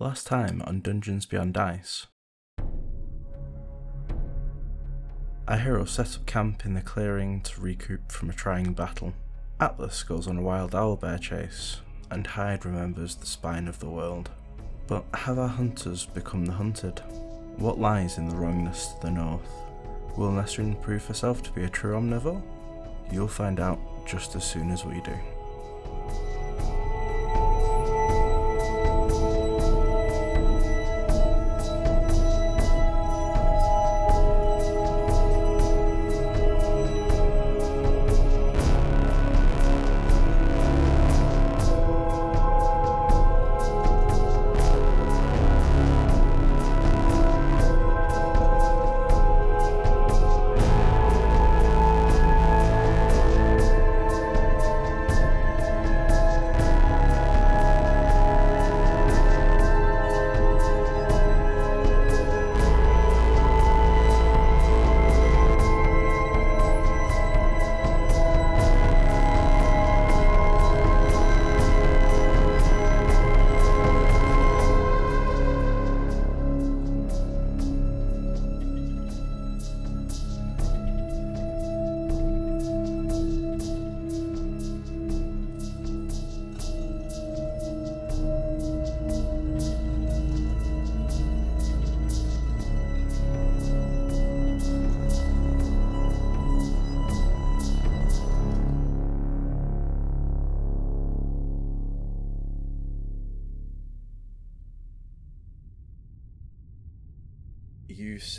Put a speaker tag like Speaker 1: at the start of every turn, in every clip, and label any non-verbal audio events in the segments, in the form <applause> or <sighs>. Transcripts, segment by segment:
Speaker 1: Last time on Dungeons Beyond Ice. Our hero set up camp in the clearing to recoup from a trying battle. Atlas goes on a wild owlbear chase, and Hyde remembers the spine of the world. But have our hunters become the hunted? What lies in the wrongness to the north? Will Nesrin prove herself to be a true omnivore? You'll find out just as soon as we do.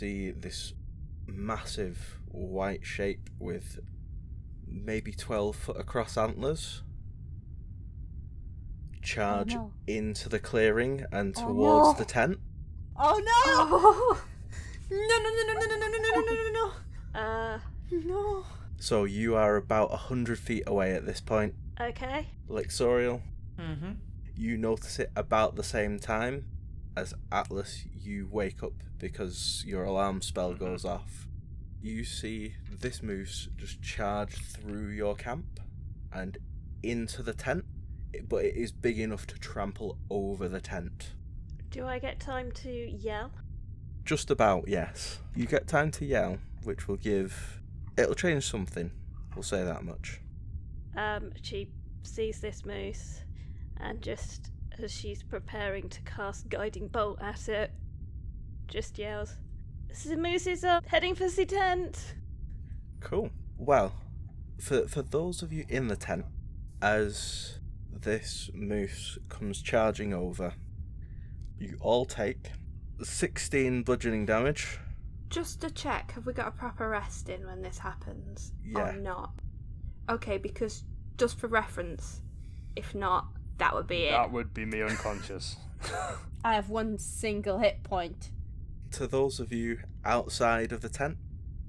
Speaker 1: See this massive white shape with maybe 12 foot across antlers charge
Speaker 2: no.
Speaker 1: into the clearing and
Speaker 2: Oh,
Speaker 1: towards
Speaker 2: no.
Speaker 1: the tent.
Speaker 2: Oh no! No no no no no no no no no no no
Speaker 3: Uh,
Speaker 2: no no!
Speaker 1: So you are about 100 feet away at this point.
Speaker 3: okay.
Speaker 1: Lexorial,
Speaker 4: Mm-hmm.
Speaker 1: you notice it about the same time as Atlas. You wake up because your alarm spell goes off. You see this moose just charge through your camp and into the tent, but it is big enough to trample over the tent.
Speaker 3: Do I get time to yell?
Speaker 1: Just about, yes. You get time to yell, which will give. It'll change something. We'll say that much.
Speaker 3: Um, she sees this moose, and just as she's preparing to cast guiding bolt at it, just yells, "The moose is up, heading for the tent."
Speaker 1: Cool. Well, for for those of you in the tent, as this moose comes charging over, you all take sixteen bludgeoning damage.
Speaker 2: Just to check, have we got a proper rest in when this happens?
Speaker 1: Yeah.
Speaker 2: Or not? Okay, because just for reference, if not, that would be it.
Speaker 4: That would be me unconscious. <laughs>
Speaker 5: I have one single hit point.
Speaker 1: To those of you outside of the tent,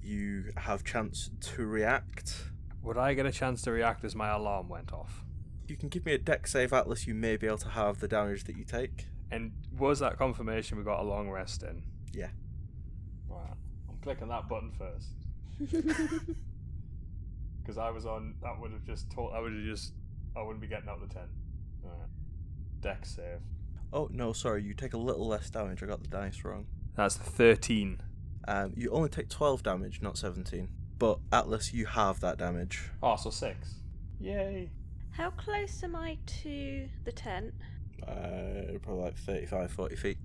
Speaker 1: you have chance to react.
Speaker 4: would I get a chance to react as my alarm went off?
Speaker 1: You can give me a Dex save, Atlas. You may be able to have the damage that you take.
Speaker 4: And was that confirmation we got a long rest in?
Speaker 1: Yeah.
Speaker 4: Right. I'm clicking that button first. <laughs> <laughs> Because I was on. That would have just told. I would have just. I wouldn't be getting out of the tent. Alright. Dex save.
Speaker 1: Oh no, sorry. You take a little less damage. I got the dice wrong.
Speaker 4: That's 13.
Speaker 1: Um, you only take twelve damage, not seventeen. But Atlas, you have that damage.
Speaker 4: Oh, so 6. Yay.
Speaker 3: How close am I to the tent?
Speaker 1: Uh, probably like 35, 40 feet.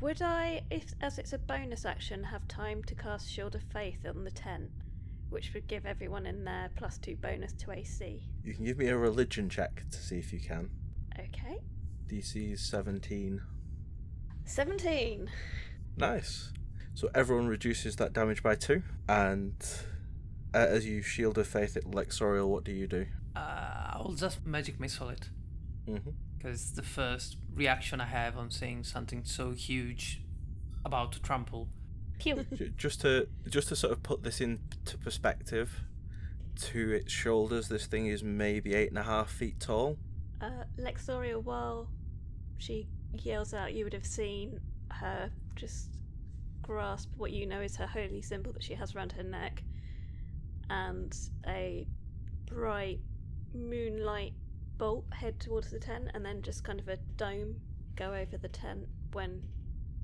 Speaker 3: Would I, if as it's a bonus action, have time to cast Shield of Faith on the tent, which would give everyone in there plus two bonus to AC?
Speaker 1: You can give me a religion check to see if you can.
Speaker 3: Okay.
Speaker 1: DC is 17.
Speaker 3: 17.
Speaker 1: Nice. So everyone reduces that damage by two, and uh, as you shield of faith at Lexorial, what do you do?
Speaker 6: Uh, I'll just magic missile it
Speaker 1: Mm-hmm.
Speaker 6: because it's the first reaction I have on seeing something so huge about to trample. <laughs>
Speaker 1: Just to just to sort of put this into perspective, to its shoulders, this thing is maybe eight and a half feet tall.
Speaker 3: Uh, Lexoria, while she yells out, you would have seen her just grasp what you know is her holy symbol that she has around her neck, and a bright moonlight bolt head towards the tent, and then just kind of a dome go over the tent when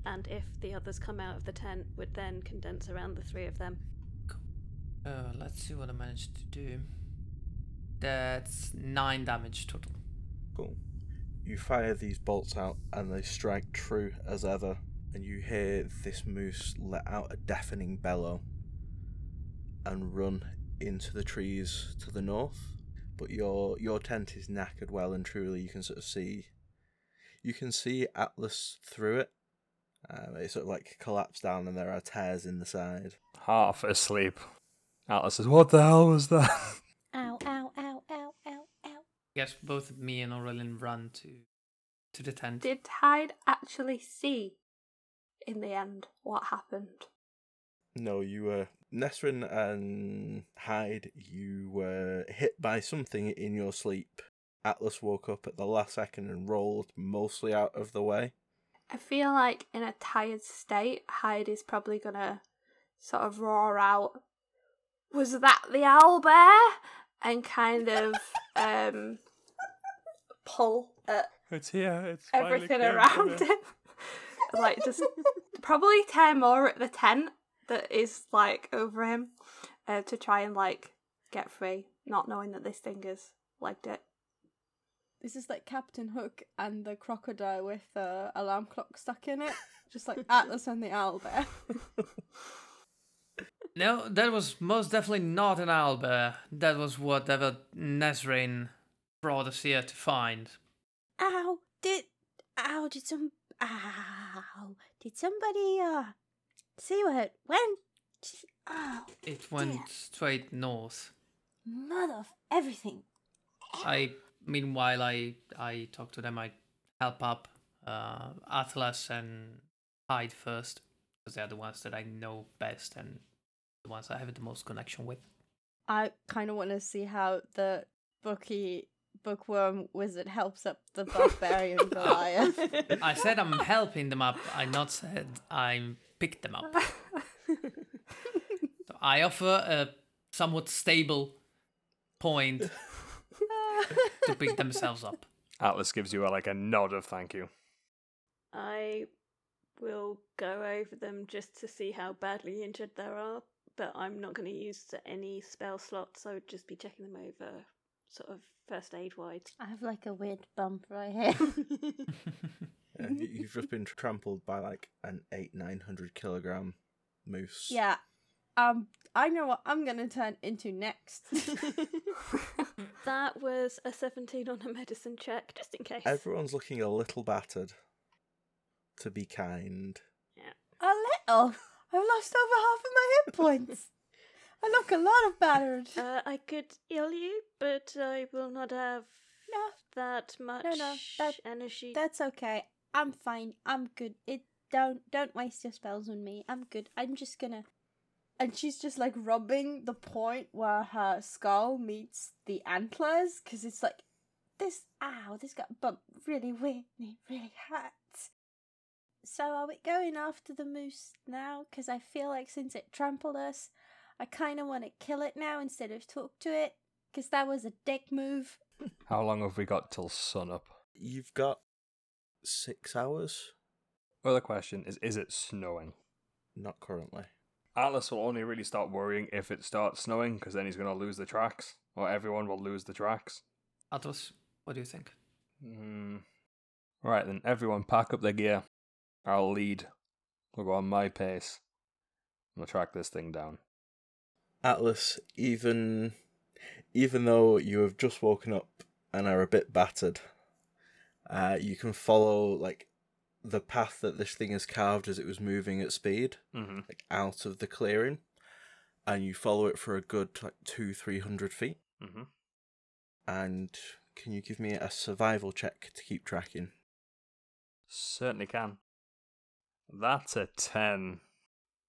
Speaker 3: and if the others come out of the tent would then condense around the three of them.
Speaker 6: Uh, let's see what I managed to do. That's nine damage total.
Speaker 1: Cool. You fire these bolts out and they strike true as ever, and you hear this moose let out a deafening bellow and run into the trees to the north. But your your tent is knackered well and truly. You can sort of see, you can see Atlas through it. Um, it sort of like collapsed down, and there are tears in the side.
Speaker 4: Half asleep. Atlas says, What the hell was that? <laughs>
Speaker 5: Ow, ow, ow, ow, ow, ow.
Speaker 6: Yes, both me and Aurelian run to to the tent.
Speaker 2: Did Hyde actually see in the end what happened?
Speaker 1: No, you were Nesrin and Hyde. You were hit by something in your sleep. Atlas woke up at the last second and rolled mostly out of the way.
Speaker 2: I feel like in a tired state, Hyde is probably gonna sort of roar out, "Was that the owl bear?" and kind of um pull at
Speaker 4: it's here. It's
Speaker 2: everything around him. <laughs> like just probably tear more at the tent that is like over him uh, to try and like get free, not knowing that this thing has legged it.
Speaker 5: This is like Captain Hook and the crocodile with the alarm clock stuck in it. <laughs> Just like Atlas and the owl owlbear. <laughs>
Speaker 6: No, that was most definitely not an owl owlbear. That was whatever Nesrin brought us here to find.
Speaker 5: Ow! Did ow? Did some ow? Did somebody uh see what it went? Ow!
Speaker 6: It went
Speaker 5: Damn.
Speaker 6: straight north.
Speaker 5: Mother of everything!
Speaker 6: I meanwhile I I talk to them. I help up uh, Atlas and Hyde first because they're the ones that I know best and the ones I have the most connection with.
Speaker 5: I kind of want to see how the bookie bookworm wizard helps up the barbarian <laughs> Goliath.
Speaker 6: I said I'm helping them up. I not said I picked them up. <laughs> So I offer a somewhat stable point <laughs> to pick themselves up.
Speaker 4: Atlas gives you a, like a nod of thank you.
Speaker 3: I will go over them just to see how badly injured they are, but I'm not going to use any spell slots. I would just be checking them over, sort of first aid wise.
Speaker 5: I have like a weird bump right here. <laughs>
Speaker 1: Yeah, you've just been trampled by like an eight nine hundred kilogram moose.
Speaker 5: yeah. Um, I know what I'm gonna turn into next. <laughs>
Speaker 3: that was a 17 on a medicine check, just in case.
Speaker 1: Everyone's looking a little battered. To be kind. Yeah.
Speaker 5: a little. I've lost over half of my hit points. I look a lot of battered.
Speaker 3: Uh, I could heal you, but I will not have
Speaker 5: No,
Speaker 3: that much
Speaker 5: no, that-
Speaker 3: energy.
Speaker 5: that's okay. I'm fine. I'm good. It don't don't waste your spells on me. I'm good. I'm just gonna. And she's just like rubbing the point where her skull meets the antlers, because it's like this. Ow! This got bumped really weird. and It really hurts. So are we going after the moose now? Because I feel like since it trampled us, I kind of want to kill it now instead of talk to it. Because that was a dick move. <laughs>
Speaker 4: How long have we got till sunup?
Speaker 1: You've got six hours?
Speaker 4: Other question is is it snowing?
Speaker 1: Not currently.
Speaker 4: Atlas will only really start worrying if it starts snowing because then he's going to lose the tracks, or everyone will lose the tracks.
Speaker 6: Atlas, what do you think?
Speaker 4: Hmm. Right then, everyone pack up their gear. I'll lead. We'll go on my pace. I'm gonna track this thing down.
Speaker 1: Atlas, even even though you have just woken up and are a bit battered, uh, you can follow like the path that this thing has carved as it was moving at speed,
Speaker 4: Mm-hmm.
Speaker 1: like out of the clearing, and you follow it for a good like two three hundred feet.
Speaker 4: Mm-hmm.
Speaker 1: And can you give me a survival check to keep tracking?
Speaker 4: Certainly can. That's a ten.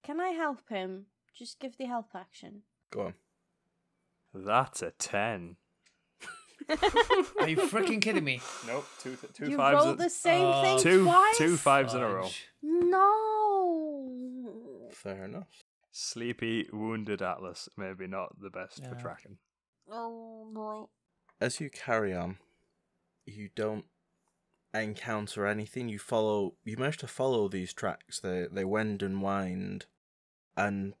Speaker 5: Can I help him? Just give the help action.
Speaker 1: Go on.
Speaker 4: That's a ten.
Speaker 6: Are you freaking kidding me? <laughs>
Speaker 4: Nope. Two. Two
Speaker 5: you
Speaker 4: fives.
Speaker 5: rolled
Speaker 4: in-
Speaker 5: the same
Speaker 6: Oh.
Speaker 5: thing
Speaker 4: two.
Speaker 5: twice.
Speaker 4: Two fives in a row.
Speaker 5: No.
Speaker 1: Fair enough.
Speaker 4: Sleepy, wounded Atlas. Maybe not the best for tracking.
Speaker 5: Oh boy.
Speaker 1: As you carry on, you don't encounter anything. You follow. You manage to follow these tracks. They they wend and wind, and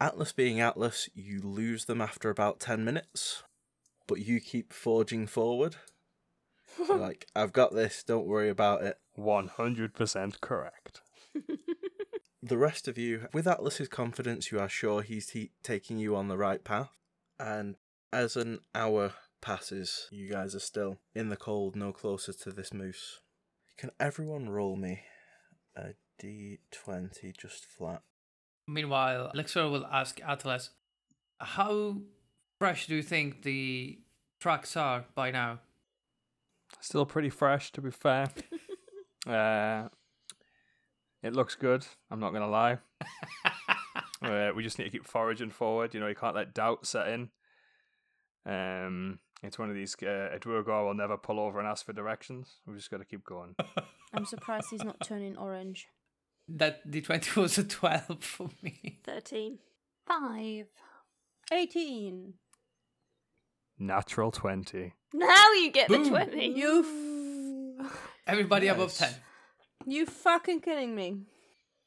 Speaker 1: Atlas being Atlas, you lose them after about ten minutes, but you keep forging forward. <laughs> Like I've got this. Don't worry about it.
Speaker 4: 100% correct. <laughs>
Speaker 1: The rest of you, with Atlas's confidence, you are sure he's t- taking you on the right path. And as an hour passes, you guys are still in the cold, no closer to this moose. Can everyone roll me a d20 just flat?
Speaker 6: Meanwhile, Lexor will ask Atlas, how fresh do you think the tracks are by now?
Speaker 4: Still pretty fresh, to be fair. <laughs> uh, it looks good. I'm not gonna lie. <laughs> uh, we just need to keep foraging forward. You know, you can't let doubt set in. Um, it's one of these. Uh, a will never pull over and ask for directions. We just got to keep going. <laughs>
Speaker 5: I'm surprised he's not turning orange.
Speaker 6: That D20 was a 12 for me.
Speaker 3: 13.
Speaker 2: Five.
Speaker 5: 18.
Speaker 4: Natural twenty.
Speaker 3: Now you get
Speaker 6: Boom.
Speaker 3: the 20.
Speaker 5: You f- <laughs>
Speaker 6: Everybody above 10.
Speaker 5: You fucking kidding me?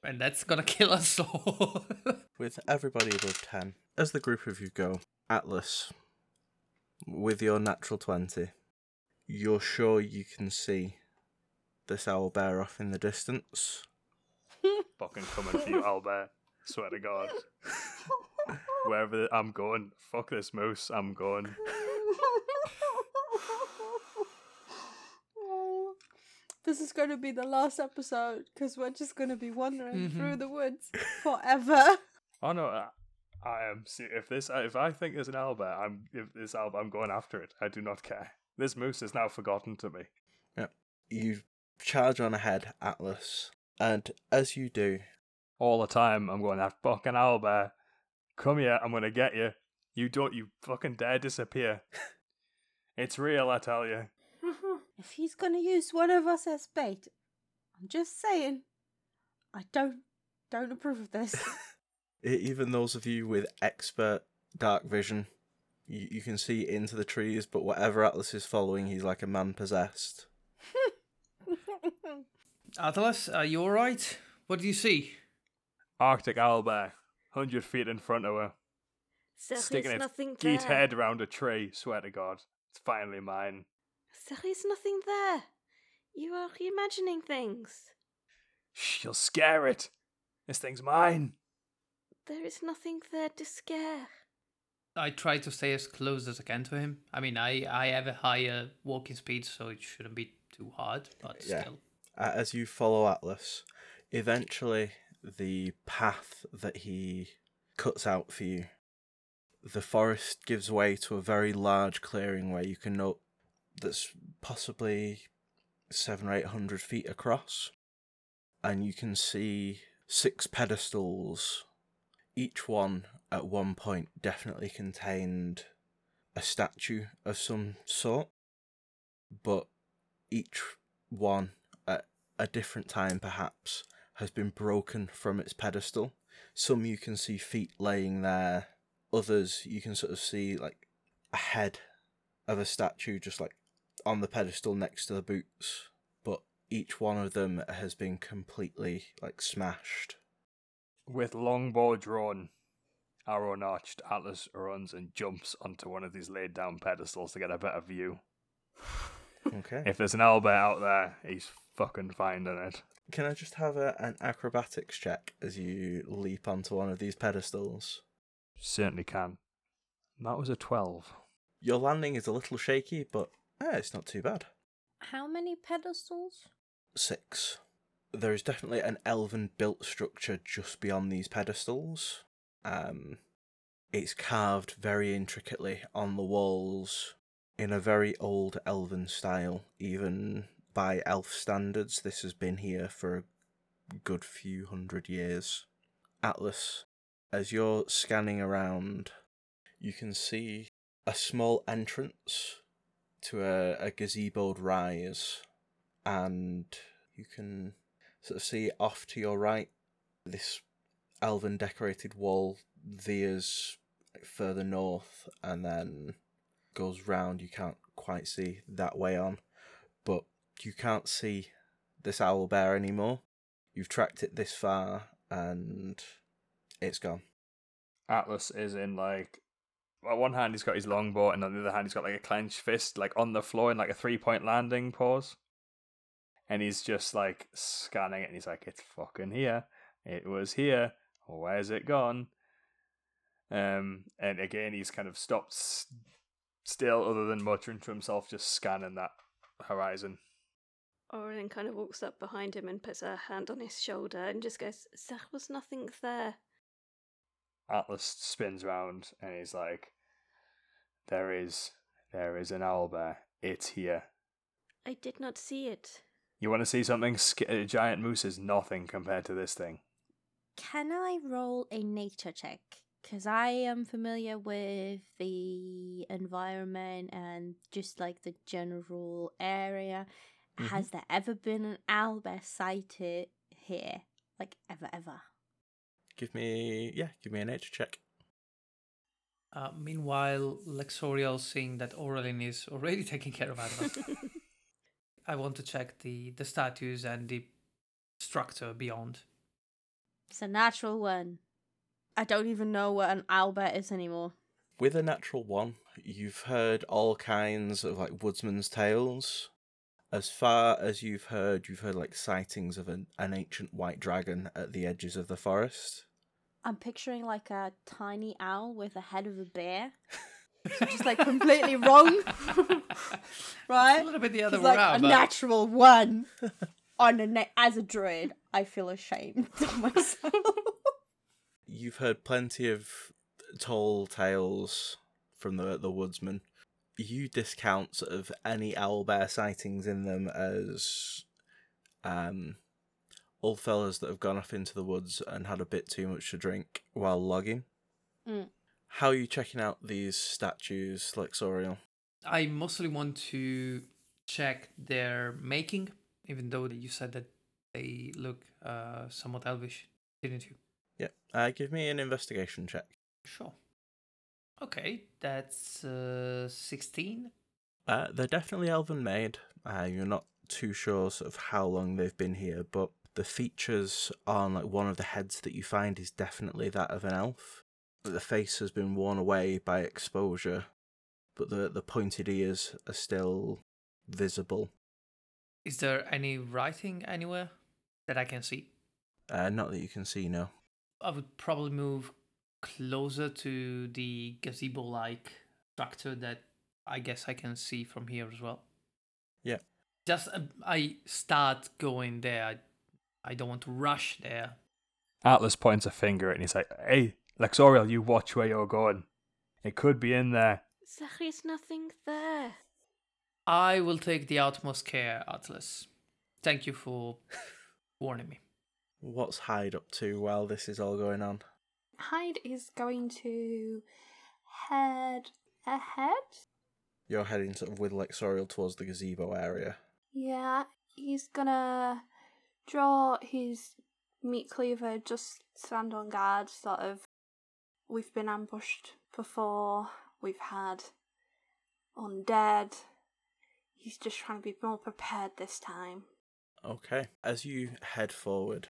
Speaker 6: And that's gonna kill us all. <laughs>
Speaker 1: With everybody above 10, as the group of you go, Atlas, with your natural 20, you're sure you can see this owl bear off in the distance. <laughs>
Speaker 4: Fucking coming for you, Albert. Swear to God. Wherever I'm going, fuck this moose. I'm going. <laughs>
Speaker 5: This is going to be the last episode because we're just going to be wandering
Speaker 6: Mhm.
Speaker 5: through the woods forever. <laughs>
Speaker 4: Oh no, I, I am. If this, if I think there's an Albert, I'm. If this Albert, I'm going after it. I do not care. This moose is now forgotten to me.
Speaker 1: You charge on ahead, Atlas, and as you do,
Speaker 4: All the time, I'm going that fucking Albert. Come here, I'm gonna get you. You don't. You fucking dare disappear. it's real, I tell you. Mm-hmm.
Speaker 5: if he's going to use one of us as bait, I'm just saying, I don't don't approve of this. <laughs>
Speaker 1: even those of you with expert dark vision, you, you can see into the trees, but whatever Atlas is following, he's like a man possessed. <laughs>
Speaker 6: Atlas, are you alright? What do you see?
Speaker 4: Arctic Albert, hundred feet in front of her,
Speaker 3: There
Speaker 4: sticking
Speaker 3: is
Speaker 4: its
Speaker 3: nothing
Speaker 4: geet
Speaker 3: there.
Speaker 4: head around a tree. Swear to God, it's finally mine.
Speaker 3: There is nothing there. You are imagining things.
Speaker 4: Shh, you'll scare it. This thing's mine.
Speaker 3: There is nothing there to scare.
Speaker 6: I try to stay as close as I can to him. I mean, I, I have a higher walking speed, so it shouldn't be too hard, but
Speaker 1: Yeah.
Speaker 6: still.
Speaker 1: As you follow Atlas, eventually the path that he cuts out for you, the forest gives way to a very large clearing where you can note that's possibly seven or eight hundred feet across, and you can see six pedestals. Each one at one point definitely contained a statue of some sort, but each one at a different time perhaps has been broken from its pedestal. Some you can see feet laying there, others you can sort of see like a head of a statue just like on the pedestal next to the boots, but each one of them has been completely like smashed.
Speaker 4: With longbow drawn, arrow notched, Atlas runs and jumps onto one of these laid down pedestals to get a better view. <laughs>
Speaker 1: Okay.
Speaker 4: If there's an Albert out there, he's fucking finding it.
Speaker 1: Can I just have a, an acrobatics check as you leap onto one of these pedestals?
Speaker 4: Certainly can. That was a 12.
Speaker 1: Your landing is a little shaky, but eh, it's not too bad.
Speaker 5: How many pedestals?
Speaker 1: six. There is definitely an elven built structure just beyond these pedestals. Um, it's carved very intricately on the walls in a very old elven style, even by elf standards. This has been here for a good few hundred years. Atlas, as you're scanning around, you can see a small entrance to a, a gazeboed rise and you can sort of see off to your right this elven decorated wall veers further north and then goes round you can't quite see that way on but you can't see this owl bear anymore. You've tracked it this far and it's gone.
Speaker 4: Atlas is in like on one hand he's got his longbow and on the other hand he's got like a clenched fist like on the floor in like a three point landing pose. And he's just like scanning it and he's like, It's fucking here. It was here. Where's it gone? Um and again he's kind of stopped s- still other than muttering to himself, just scanning that horizon.
Speaker 3: Orin kind of walks up behind him and puts her hand on his shoulder and just goes, There was nothing there.
Speaker 4: Atlas spins round and he's like, There is there is an owlbear. It's here.
Speaker 3: I did not see it.
Speaker 4: You want to see something? A uh, giant moose is nothing compared to this thing.
Speaker 5: Can I roll a nature check? Because I am familiar with the environment and just like the general area. Mm-hmm. Has there ever been an owlbear sighted here? Like, ever, ever?
Speaker 1: Give me, yeah, give me a nature check.
Speaker 6: Uh, meanwhile, Lexorial, seeing that Aurelin is already <laughs> taking care of Atlas, <laughs> I want to check the, the statues and the structure beyond.
Speaker 5: It's a natural one. I don't even know what an Albert is anymore.
Speaker 1: With a natural one, you've heard all kinds of like woodsman's tales. As far as you've heard, you've heard like sightings of an, an ancient white dragon at the edges of the forest.
Speaker 5: I'm picturing like a tiny owl with the head of a bear. So <laughs> just like completely wrong. right? <laughs>
Speaker 6: It's a little bit the other
Speaker 5: It's
Speaker 6: way
Speaker 5: like
Speaker 6: around.
Speaker 5: a
Speaker 6: but
Speaker 5: natural one. <laughs> On a na- as a druid, I feel ashamed of myself.
Speaker 1: You've heard plenty of tall tales from the the woodsman. You discount sort of any owlbear sightings in them as um old fellas that have gone off into the woods and had a bit too much to drink while logging.
Speaker 5: Mm.
Speaker 1: How are you checking out these statues, Lexorial?
Speaker 6: I mostly want to check their making, even though you said that they look uh, somewhat elvish, didn't you?
Speaker 1: Yeah. Uh, give me an investigation check.
Speaker 6: Sure. Okay, that's uh, 16.
Speaker 1: Uh, they're definitely elven made. Uh, you're not too sure sort of how long they've been here, but the features on like one of the heads that you find is definitely that of an elf. But The face has been worn away by exposure, but the the pointed ears are still visible.
Speaker 6: Is there any writing anywhere that I can see?
Speaker 1: Uh, not that you can see, no.
Speaker 6: I would probably move closer to the gazebo like structure that I guess I can see from here as well.
Speaker 1: Yeah.
Speaker 6: Just uh, I start going there. I, I don't want to rush there.
Speaker 4: Atlas points a finger and he's like, Hey, Lexorial, you watch where you're going. It could be in there.
Speaker 3: There is nothing there.
Speaker 6: I will take the utmost care, Atlas. Thank you for <laughs> warning me.
Speaker 1: What's Hyde up to while this is all going on?
Speaker 2: Hyde is going to head ahead.
Speaker 1: You're heading sort of with Lexorial towards the gazebo area.
Speaker 2: Yeah, he's gonna draw his meat cleaver, just stand on guard, sort of. We've been ambushed before, we've had undead. He's just trying to be more prepared this time.
Speaker 1: Okay. As you head forward,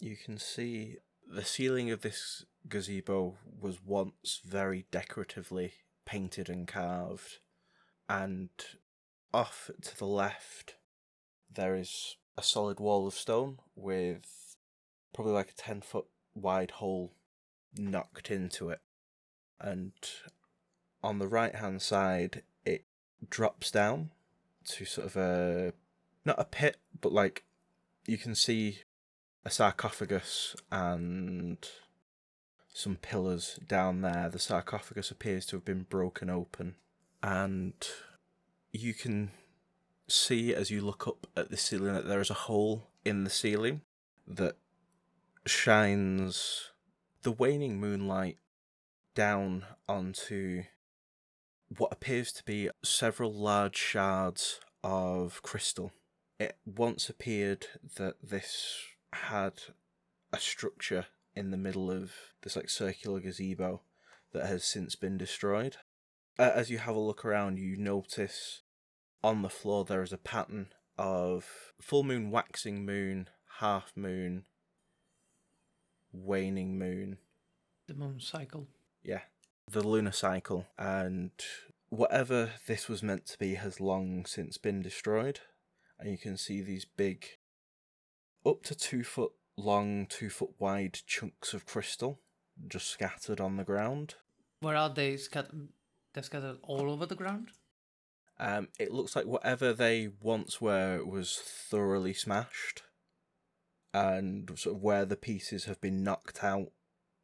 Speaker 1: you can see the ceiling of this gazebo was once very decoratively painted and carved. And off to the left, there is a solid wall of stone with probably like a 10 foot wide hole knocked into it. And on the right hand side, it drops down to sort of a not a pit, but like you can see a sarcophagus and some pillars down there. The sarcophagus appears to have been broken open, and you can see as you look up at the ceiling that there is a hole in the ceiling that shines the waning moonlight down onto what appears to be several large shards of crystal. It once appeared that this had a structure in the middle of this like circular gazebo that has since been destroyed. As you have a look around, you notice on the floor there is a pattern of full moon, waxing moon, half moon, waning moon.
Speaker 6: The moon cycle.
Speaker 1: Yeah, the lunar cycle. And whatever this was meant to be has long since been destroyed. And you can see these big, up to two foot long, two foot wide chunks of crystal just scattered on the ground.
Speaker 6: Where are they scattered? They're scattered all over the ground.
Speaker 1: Um, it looks like whatever they once were was thoroughly smashed, and sort of where the pieces have been knocked out,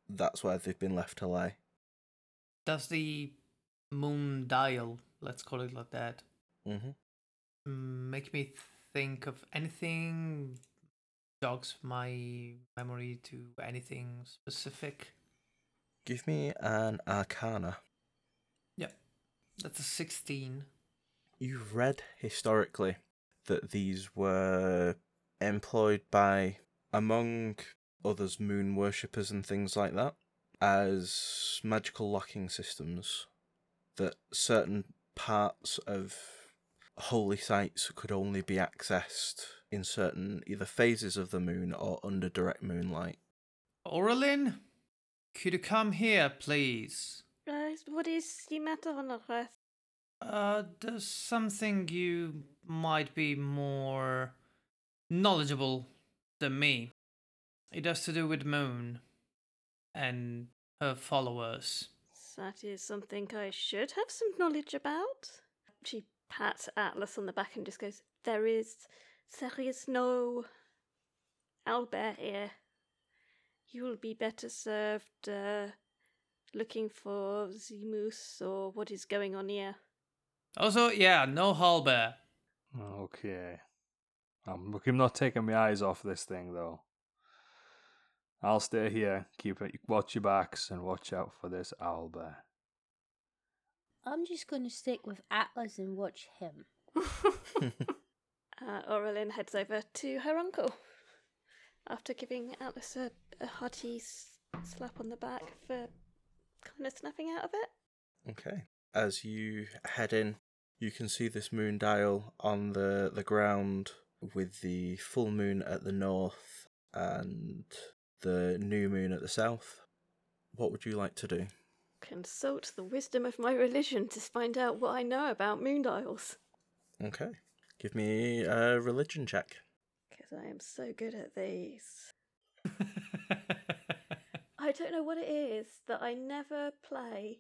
Speaker 1: that's where they've been left to lay.
Speaker 6: Does the moon dial, let's call it like that,
Speaker 1: hmm
Speaker 6: mm, make me think of anything? Jogs my memory to anything specific.
Speaker 1: Give me an Arcana.
Speaker 6: Yep, that's a sixteen.
Speaker 1: You've read historically that these were employed by, among others, moon worshippers and things like that, as magical locking systems. That certain parts of holy sites could only be accessed in certain either phases of the moon or under direct moonlight.
Speaker 6: Oralin, could you come here, please?
Speaker 3: Uh, what is the matter on Earth?
Speaker 6: Uh, there's something you might be more knowledgeable than me. It has to do with Moon and her followers.
Speaker 3: That is something I should have some knowledge about. She pats Atlas on the back and just goes, There is. There is no. Albert here. You will be better served uh, looking for moose or what is going on here.
Speaker 6: Also, yeah, no Hallbear.
Speaker 4: Okay. I'm I'm not taking my eyes off this thing though. I'll stay here, keep it, watch your backs, and watch out for this owl bear.
Speaker 5: I'm just gonna stick with Atlas and watch him. <laughs>
Speaker 3: Uh, Aurelin heads over to her uncle after giving Atlas a, a hearty s- slap on the back for kind of snapping out of it.
Speaker 1: Okay. As you head in, you can see this moon dial on the, the ground with the full moon at the north and the new moon at the south. What would you like to do?
Speaker 3: Consult the wisdom of my religion to find out what I know about moon dials.
Speaker 1: Okay. Give me a religion check.
Speaker 3: Because I am so good at these. <laughs> I don't know what it is that I never play.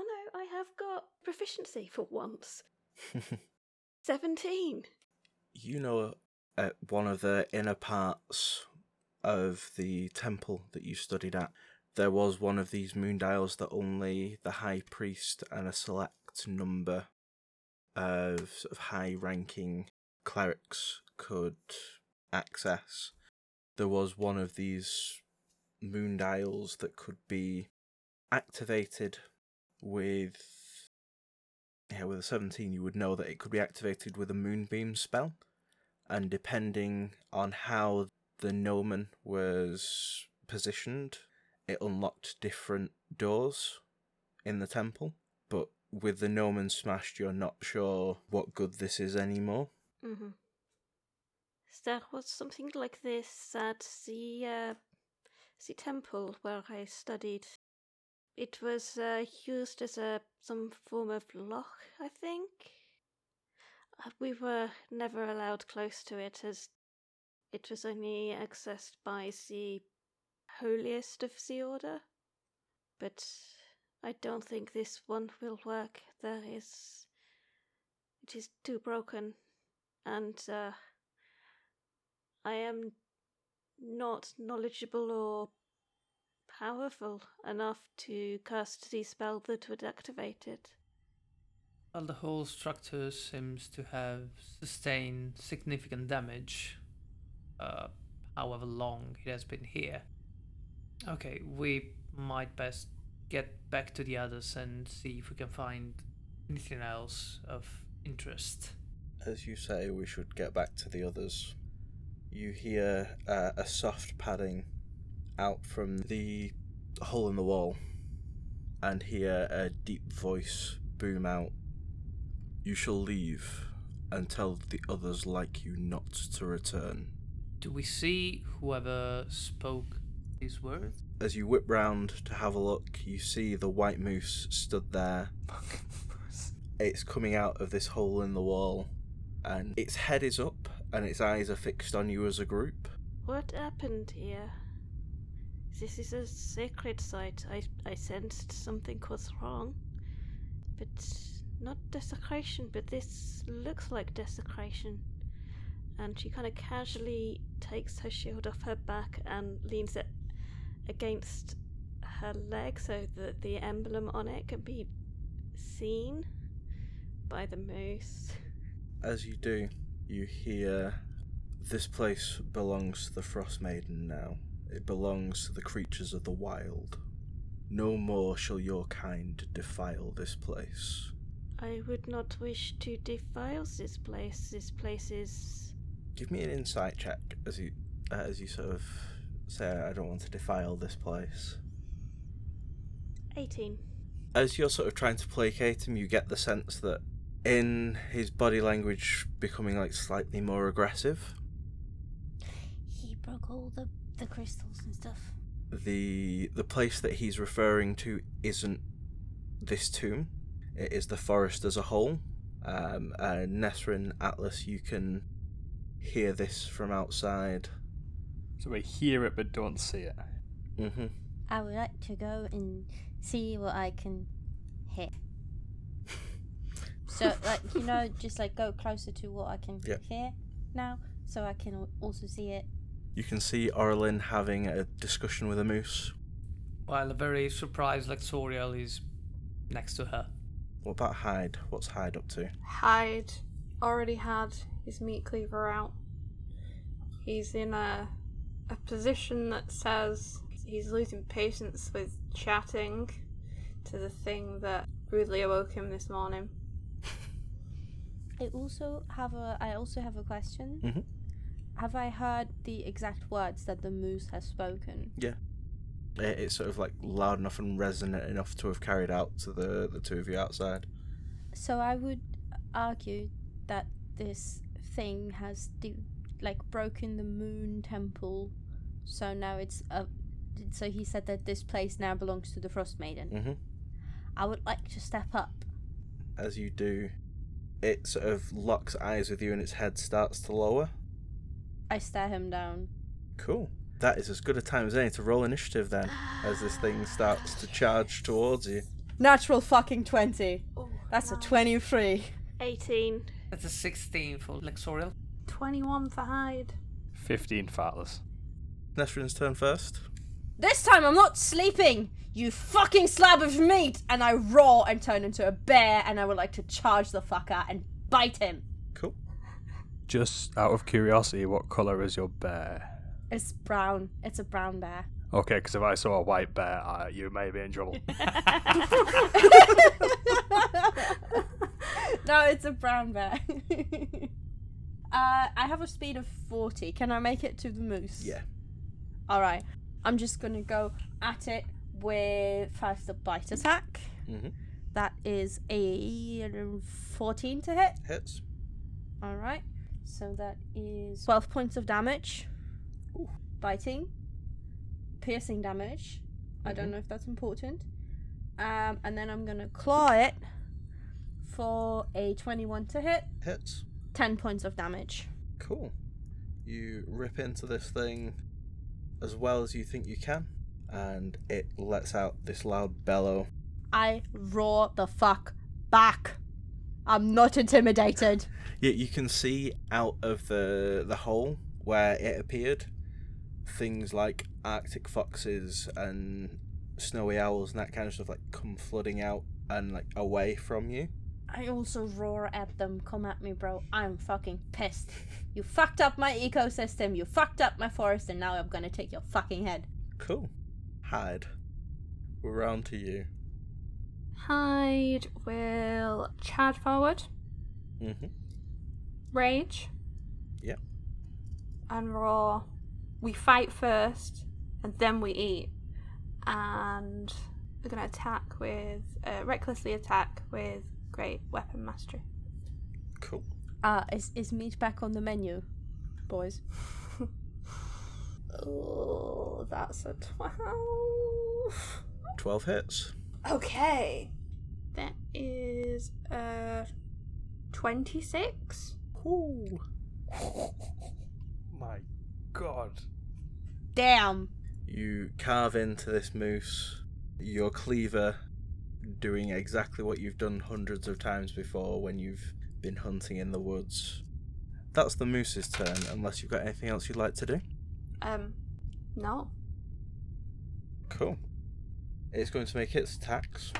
Speaker 3: Oh no, I have got proficiency for once. <laughs> 17.
Speaker 1: you know uh, at one of the inner parts of the temple that you studied at, there was one of these moon dials that only the high priest and a select number of sort of high ranking clerics could access. There was one of these moon dials that could be activated with yeah, with a 17 you would know that it could be activated with a moonbeam spell and depending on how the gnomon was positioned it unlocked different doors in the temple but with the gnomon smashed you're not sure what good this is anymore
Speaker 3: Mm-hmm. There was something like this at the, uh, the temple where I studied. It was uh, used as a some form of lock, I think. Uh, We were never allowed close to it as it was only accessed by the holiest of the order. But I don't think this one will work. There is. It is too broken, and uh, I am not knowledgeable or powerful enough to cast the spell that would activate it.
Speaker 6: Well, the whole structure seems to have sustained significant damage, uh, however long it has been here. Okay, we might best get back to the others and see if we can find anything else of interest.
Speaker 1: as you say we should get back to the others you hear uh, a soft padding out from the hole in the wall and hear a deep voice boom out You shall leave and tell the others like you not to return.
Speaker 6: Do we see whoever spoke these words?
Speaker 1: As you whip round to have a look, you see the white moose stood there. <laughs> it's coming out of this hole in the wall, and its head is up, and its eyes are fixed on you as a group.
Speaker 3: What happened here? This is a sacred site. I, I sensed something was wrong. But not desecration, but this looks like desecration. And she kind of casually takes her shield off her back and leans it against her leg so that the emblem on it can be seen by the moose.
Speaker 1: As you do, you hear this place belongs to the Frost Maiden now. It belongs to the creatures of the wild. No more shall your kind defile this place.
Speaker 3: I would not wish to defile this place. This place is.
Speaker 1: Give me an insight check as you uh, as you sort of say, "I don't want to defile this place."
Speaker 3: 18.
Speaker 1: As you're sort of trying to placate him, you get the sense that in his body language becoming like slightly more aggressive,
Speaker 5: He broke all the, the crystals and stuff.
Speaker 1: the the place that he's referring to isn't this tomb. It is the forest as a whole. Um, and Nesrin Atlas, you can hear this from outside.
Speaker 4: So we hear it but don't see it.
Speaker 1: hmm
Speaker 5: I would like to go and see what I can hear. So, <laughs> like, you know, just like go closer to what I can
Speaker 1: Yeah.
Speaker 5: hear now, so I can also see it.
Speaker 1: You can see Orlin having a discussion with a moose.
Speaker 6: While a very surprised Lexoriel is next to her.
Speaker 1: What about Hyde? What's Hyde up to?
Speaker 2: Hyde already had his meat cleaver out. He's in a a position that says he's losing patience with chatting to the thing that rudely awoke him this morning. <laughs>
Speaker 5: I also have a. I also have a question.
Speaker 1: Mhm.
Speaker 5: Have I heard the exact words that the moose has spoken?
Speaker 1: It- It's sort of like loud enough and resonant enough to have carried out to the, the two of you outside.
Speaker 5: So I would argue that this thing has de- like broken the moon temple. So now it's a. So he said that this place now belongs to the Frost Maiden.
Speaker 1: hmm
Speaker 5: I would like to step up.
Speaker 1: As you do, it sort of locks eyes with you and its head starts to lower.
Speaker 5: I stare him down.
Speaker 1: Cool. That is as good a time as any to roll initiative then, as this thing <sighs> starts to charge towards you.
Speaker 5: Natural fucking 20.
Speaker 2: Oh,
Speaker 5: That's a 23.
Speaker 3: 18.
Speaker 6: That's a 16 for Lexoriel.
Speaker 2: 21 for Hyde.
Speaker 4: 15 Fatless.
Speaker 1: Nesrin's turn first.
Speaker 5: This time I'm not sleeping! You fucking slab of meat! And I roar and turn into a bear and I would like to charge the fucker and bite him.
Speaker 1: Cool.
Speaker 4: Just out of curiosity, what colour is your bear?
Speaker 5: It's brown. It's a brown bear.
Speaker 4: Okay, because if I saw a white bear, uh, you may be in trouble. <laughs>
Speaker 5: no, it's a brown bear. <laughs> uh, I have a speed of 40. Can I make it to the moose?
Speaker 1: Yeah.
Speaker 5: Alright. I'm just gonna go at it with first a bite attack.
Speaker 1: hmm
Speaker 5: That is a 14 to hit.
Speaker 1: Hits.
Speaker 5: Alright. So that is 12 points of damage. Biting. Piercing damage. I don't
Speaker 1: Mhm.
Speaker 5: know if that's important. Um, and then I'm gonna claw it for a 21 to hit.
Speaker 1: Hits.
Speaker 5: 10 points of damage.
Speaker 1: Cool. You rip into this thing as well as you think you can, and it lets out this loud bellow.
Speaker 5: I roar the fuck back. I'm not intimidated.
Speaker 1: Yeah, you can see out of the the hole where it appeared things like Arctic foxes and snowy owls and that kind of stuff like come flooding out and like away from you.
Speaker 5: I also roar at them. Come at me, bro. I'm fucking pissed. <laughs> You fucked up my ecosystem. You fucked up my forest, and now I'm gonna take your fucking head.
Speaker 1: Cool. Hyde. We're round to you.
Speaker 2: Hyde will charge forward,
Speaker 1: Mm-hmm.
Speaker 2: rage.
Speaker 1: Yep.
Speaker 2: And roar. We fight first, and then we eat. And we're gonna attack with uh, recklessly attack with great weapon mastery.
Speaker 1: Cool.
Speaker 5: Uh, is, is meat back on the menu, boys? <laughs>
Speaker 2: Oh, that's a 12.
Speaker 1: 12 hits.
Speaker 2: Okay. That is uh 26.
Speaker 1: Ooh.
Speaker 4: My god.
Speaker 5: Damn.
Speaker 1: You carve into this moose, your cleaver doing exactly what you've done hundreds of times before when you've been hunting in the woods. That's the moose's turn, unless you've got anything else you'd like to do.
Speaker 2: Um no.
Speaker 1: Cool. It's going to make its attacks.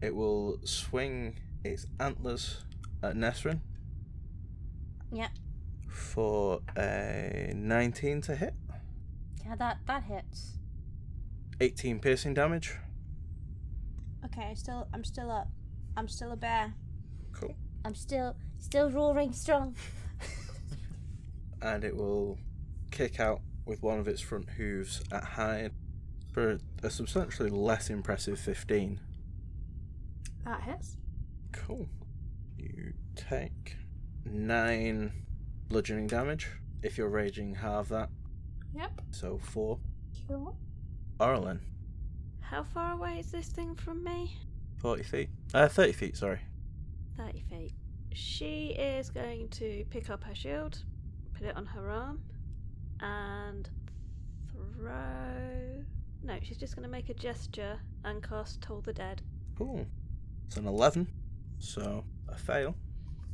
Speaker 1: It will swing its antlers at Nesrin
Speaker 5: Yeah.
Speaker 1: for a 19 to hit,
Speaker 5: Yeah, that that hits.
Speaker 1: 18 piercing damage.
Speaker 5: Okay, I still I'm still up. I'm still a bear.
Speaker 1: Cool.
Speaker 5: I'm still still roaring strong. <laughs>
Speaker 1: and it will kick out with one of its front hooves at Hyde for a substantially less impressive 15.
Speaker 2: That hits.
Speaker 1: Cool. You take 9 bludgeoning damage. If you're raging, halve that.
Speaker 2: Yep.
Speaker 1: So 4.
Speaker 2: Cool.
Speaker 1: Orlin,
Speaker 3: How far away is this thing from me?
Speaker 1: 40 feet. Uh, 30 feet, sorry.
Speaker 3: 30 feet. She is going to pick up her shield, put it on her arm, and throw. No, she's just going to make a gesture and cast Toll the Dead.
Speaker 1: Cool. It's an 11. So a fail.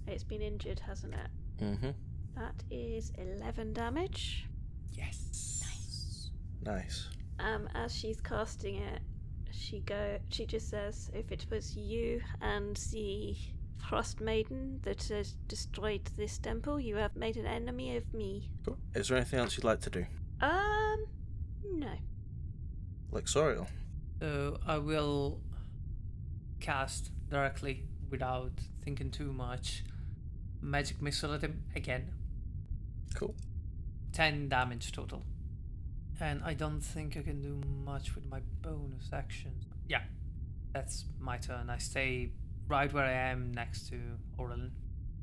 Speaker 3: It's been injured, hasn't it?
Speaker 1: Mm-hmm.
Speaker 3: That is 11 damage.
Speaker 6: Yes.
Speaker 1: Nice. Nice.
Speaker 3: Um, as she's casting it, she go. She just says, "If it was you and the Frost Maiden that has destroyed this temple, you have made an enemy of me."
Speaker 1: Cool. Is there anything else you'd like to do?
Speaker 3: Um, no.
Speaker 1: Lexorial.
Speaker 6: So I will cast directly without thinking too much. Magic missile at him again.
Speaker 1: Cool.
Speaker 6: 10 damage total. And I don't think I can do much with my bonus action. Yeah, that's my turn. I stay right where I am next to Orlin.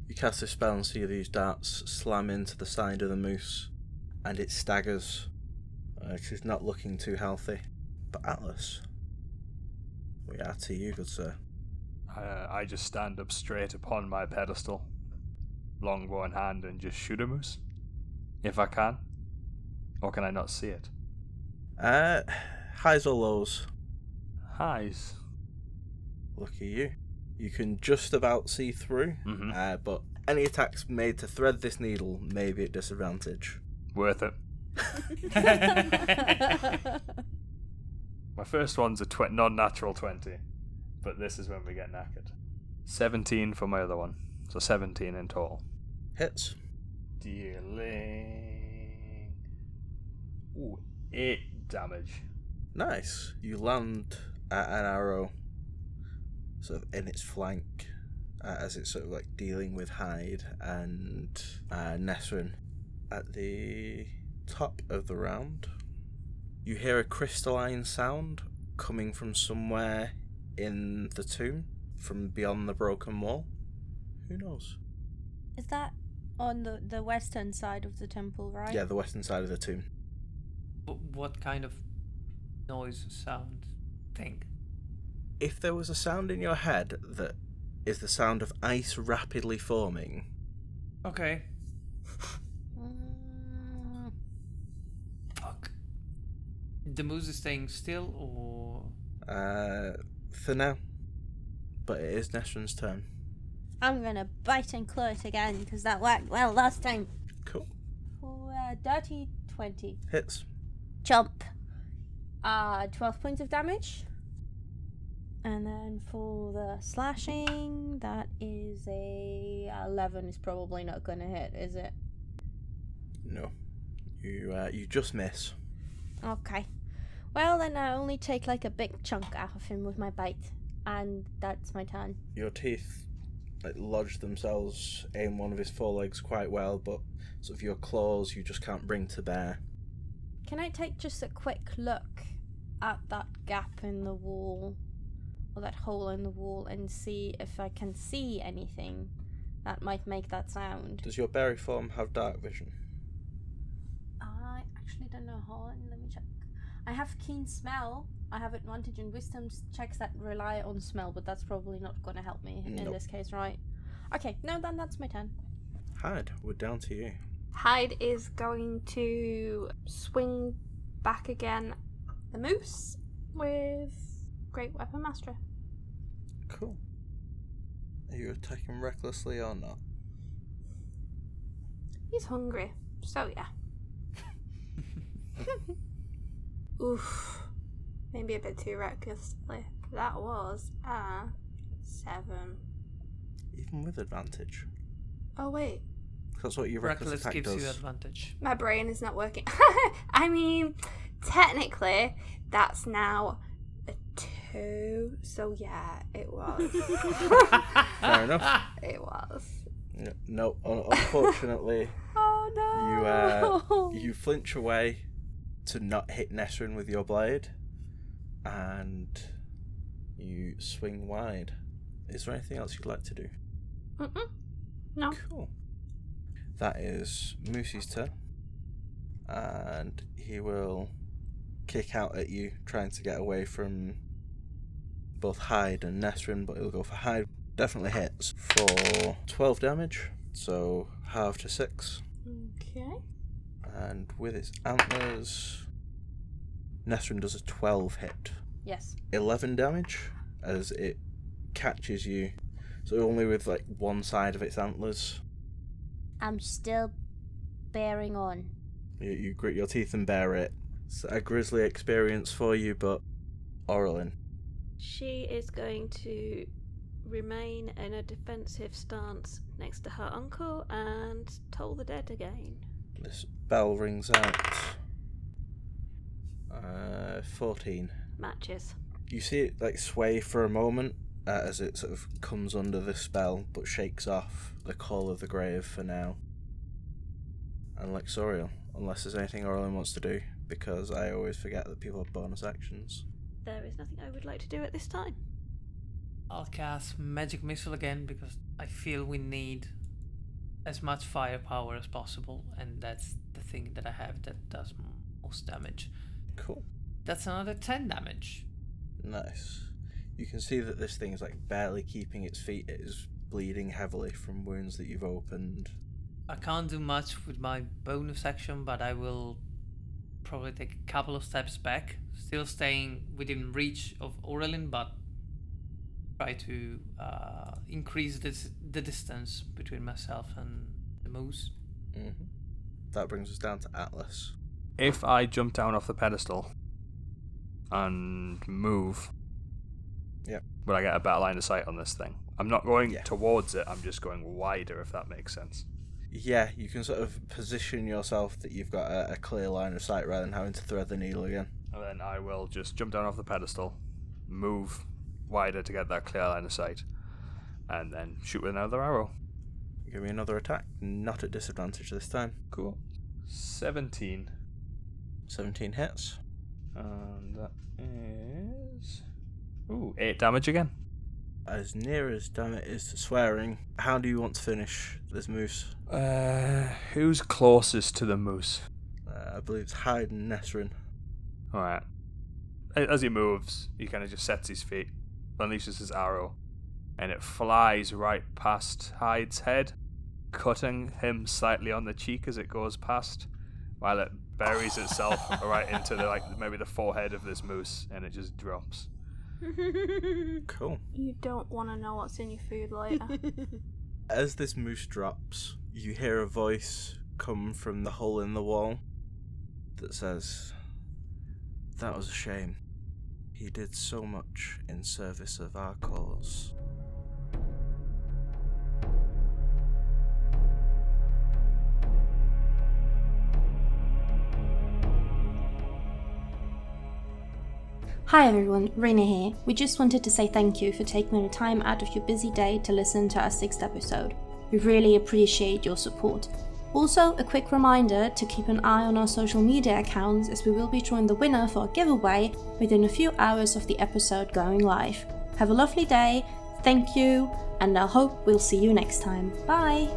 Speaker 1: You cast this spell and see these darts slam into the side of the moose, and it staggers. Uh, not looking too healthy. But Atlas, we are to you, good sir.
Speaker 4: Uh, I just stand up straight upon my pedestal, longbow in hand, and just shoot a moose. If I can. Or can I not see it?
Speaker 1: Uh, highs or lows?
Speaker 4: Highs.
Speaker 1: Look at you. You can just about see through,
Speaker 4: Mhm.
Speaker 1: uh, but any attacks made to thread this needle may be at disadvantage.
Speaker 4: Worth it. <laughs> <laughs> My first one's a tw- non-natural 20, but this is when we get knackered. 17 for my other one, so 17 in total.
Speaker 1: Hits.
Speaker 4: Dealing... Ooh, 8 damage.
Speaker 1: Nice. You land at an arrow sort of in its flank uh, as it's sort of like dealing with Hyde and uh, Nesrin. At the top of the round, you hear a crystalline sound coming from somewhere in the tomb, from beyond the broken wall. Who knows?
Speaker 5: Is that on the, the western side of the temple, right?
Speaker 1: Yeah, the western side of the tomb.
Speaker 6: Wh- what kind of noise, sound, thing?
Speaker 1: If there was a sound in your head that is the sound of ice rapidly forming,
Speaker 6: Okay. <laughs>
Speaker 5: Mm,
Speaker 6: Fuck. The moose is staying still, or
Speaker 1: Uh, for now. But it is Nesrin's turn.
Speaker 5: I'm gonna bite and claw it again because that worked well last time.
Speaker 1: Cool.
Speaker 5: Oh, uh, dirty 20.
Speaker 1: Hits.
Speaker 5: Jump. Uh, 12 points of damage. And then for the slashing, that is a 11 is probably not gonna hit, is it?
Speaker 1: No. You uh, you just miss.
Speaker 5: Okay. Well, then I only take like a big chunk out of him with my bite. And that's my turn.
Speaker 1: Your teeth like lodge themselves in one of his forelegs quite well, but sort of your claws you just can't bring to bear.
Speaker 5: Can I take just a quick look at that gap in the wall or that hole in the wall and see if I can see anything that might make that sound.
Speaker 1: Does your berry form have dark vision?
Speaker 5: I actually don't know. Hold on, let me check. I have keen smell. I have advantage in wisdom checks that rely on smell, but that's probably not going to help me in
Speaker 1: Nope.
Speaker 5: this case, right? Okay, no, then that's my turn.
Speaker 1: Hyde, we're down to you.
Speaker 2: Hyde is going to swing back again the moose with Great Weapon Master.
Speaker 1: Cool. Are you attacking recklessly or not?
Speaker 2: He's hungry, so yeah. <laughs> <laughs> Oof. Maybe a bit too recklessly. That was a seven.
Speaker 1: Even with advantage.
Speaker 2: Oh wait,
Speaker 1: That's what your reckless,
Speaker 6: Reckless
Speaker 1: attack
Speaker 6: gives
Speaker 1: does.
Speaker 6: you advantage.
Speaker 2: my brain is not working. <laughs> I mean, technically, that's now a two. So yeah, it was. <laughs>
Speaker 1: Fair enough.
Speaker 2: it was.
Speaker 1: No, no unfortunately, <laughs>
Speaker 5: Oh
Speaker 1: you
Speaker 5: no!
Speaker 1: uh, you flinch away to not hit Nesrin with your blade, and you swing wide. Is there anything else you'd like to do?
Speaker 2: Mm-mm. No.
Speaker 1: Cool. That is Moosey's turn, and he will kick out at you, trying to get away from both Hyde and Nesrin, but he'll go for Hyde. Definitely hits for 12 damage, so half to 6.
Speaker 2: Okay.
Speaker 1: And with its antlers, Nesrin does a 12 hit.
Speaker 5: yes.
Speaker 1: 11 damage as it catches you. So only with like one side of its antlers.
Speaker 5: I'm still bearing on.
Speaker 1: You, you grit your teeth and bear it. It's a grisly experience for you, but Orlin.
Speaker 3: She is going to remain in a defensive stance next to her uncle and toll the dead again.
Speaker 1: This bell rings out. Uh, 14.
Speaker 3: Matches.
Speaker 1: You see it like sway for a moment uh, as it sort of comes under the spell, but shakes off the call of the grave for now. And Lexorial, unless there's anything Orlin wants to do, because I always forget that people have bonus actions.
Speaker 3: There is nothing I would like to do at this time.
Speaker 6: I'll cast Magic Missile again because I feel we need as much firepower as possible, and that's the thing that I have that does most damage.
Speaker 1: Cool.
Speaker 6: That's another 10 damage.
Speaker 1: Nice. You can see that this thing is like barely keeping its feet. It is bleeding heavily from wounds that you've opened.
Speaker 6: I can't do much with my bonus action, but I will probably take a couple of steps back, still staying within reach of Aurelin, but try to uh, increase this, the distance between myself and the moose.
Speaker 1: hmm That brings us down to Atlas.
Speaker 4: If I jump down off the pedestal and move,
Speaker 1: yeah,
Speaker 4: will I get a better line of sight on this thing? I'm not going
Speaker 1: Yeah.
Speaker 4: towards it. I'm just going wider, if that makes sense.
Speaker 1: Yeah, you can sort of position yourself that you've got a, a clear line of sight rather than having to thread the needle again.
Speaker 4: And then I will just jump down off the pedestal, move wider to get that clear line of sight, and then shoot with another arrow.
Speaker 1: Give me another attack, not at disadvantage this time.
Speaker 4: Cool. 17.
Speaker 1: 17 hits.
Speaker 4: And that is. Ooh, 8 damage again.
Speaker 1: As near as damn it is to swearing, how do you want to finish this moose?
Speaker 4: Uh, who's closest to the moose?
Speaker 1: Uh, I believe it's Hyde and Nesrin.
Speaker 4: Alright. As he moves, he kind of just sets his feet, unleashes his arrow, and it flies right past Hyde's head, cutting him slightly on the cheek as it goes past, while it buries itself <laughs> right into the like maybe the forehead of this moose, and it just drops. <laughs>
Speaker 1: Cool.
Speaker 2: You don't want to know what's in your food later. <laughs>
Speaker 1: As this moose drops, you hear a voice come from the hole in the wall that says, That was a shame. He did so much in service of our cause.
Speaker 5: Hi everyone, Raina here. We just wanted to say thank you for taking the time out of your busy day to listen to our sixth episode. We really appreciate your support. Also, a quick reminder to keep an eye on our social media accounts as we will be drawing the winner for a giveaway within a few hours of the episode going live. Have a lovely day. Thank you, and I hope we'll see you next time. Bye!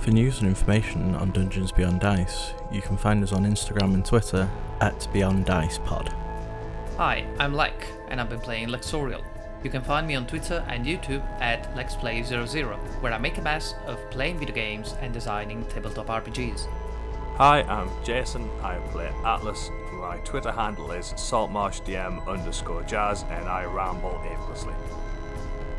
Speaker 1: For news and information on Dungeons Beyond Dice, you can find us on Instagram and Twitter at Beyond Dice Pod.
Speaker 6: Hi, I'm Lek, and I've been playing Lexorial. You can find me on Twitter and YouTube at LexPlay00, where I make a mess of playing video games and designing tabletop RPGs.
Speaker 4: Hi, I'm Jason. I play Atlas. My Twitter handle is saltmarshdm underscore jazz, and I ramble aimlessly.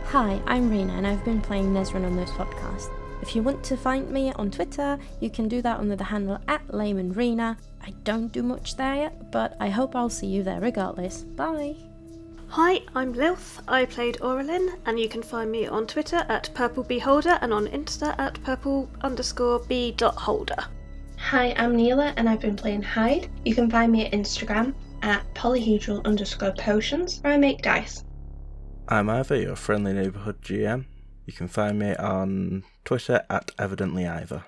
Speaker 5: Hi, I'm Rena, and I've been playing Nesrin on this podcast. If you want to find me on Twitter, you can do that under the handle at laymanrena. I don't do much there, yet, but I hope I'll see you there regardless. Bye!
Speaker 3: Hi, I'm Lilth. I played Aurelin, and you can find me on Twitter at purplebeholder and on Insta at purple underscore b dot holder.
Speaker 7: Hi, I'm Neela and I've been playing Hyde. You can find me at Instagram at polyhedral underscore potions where I make dice.
Speaker 1: I'm Ivor, your friendly neighbourhood GM. You can find me on Twitter at evidentlyivor.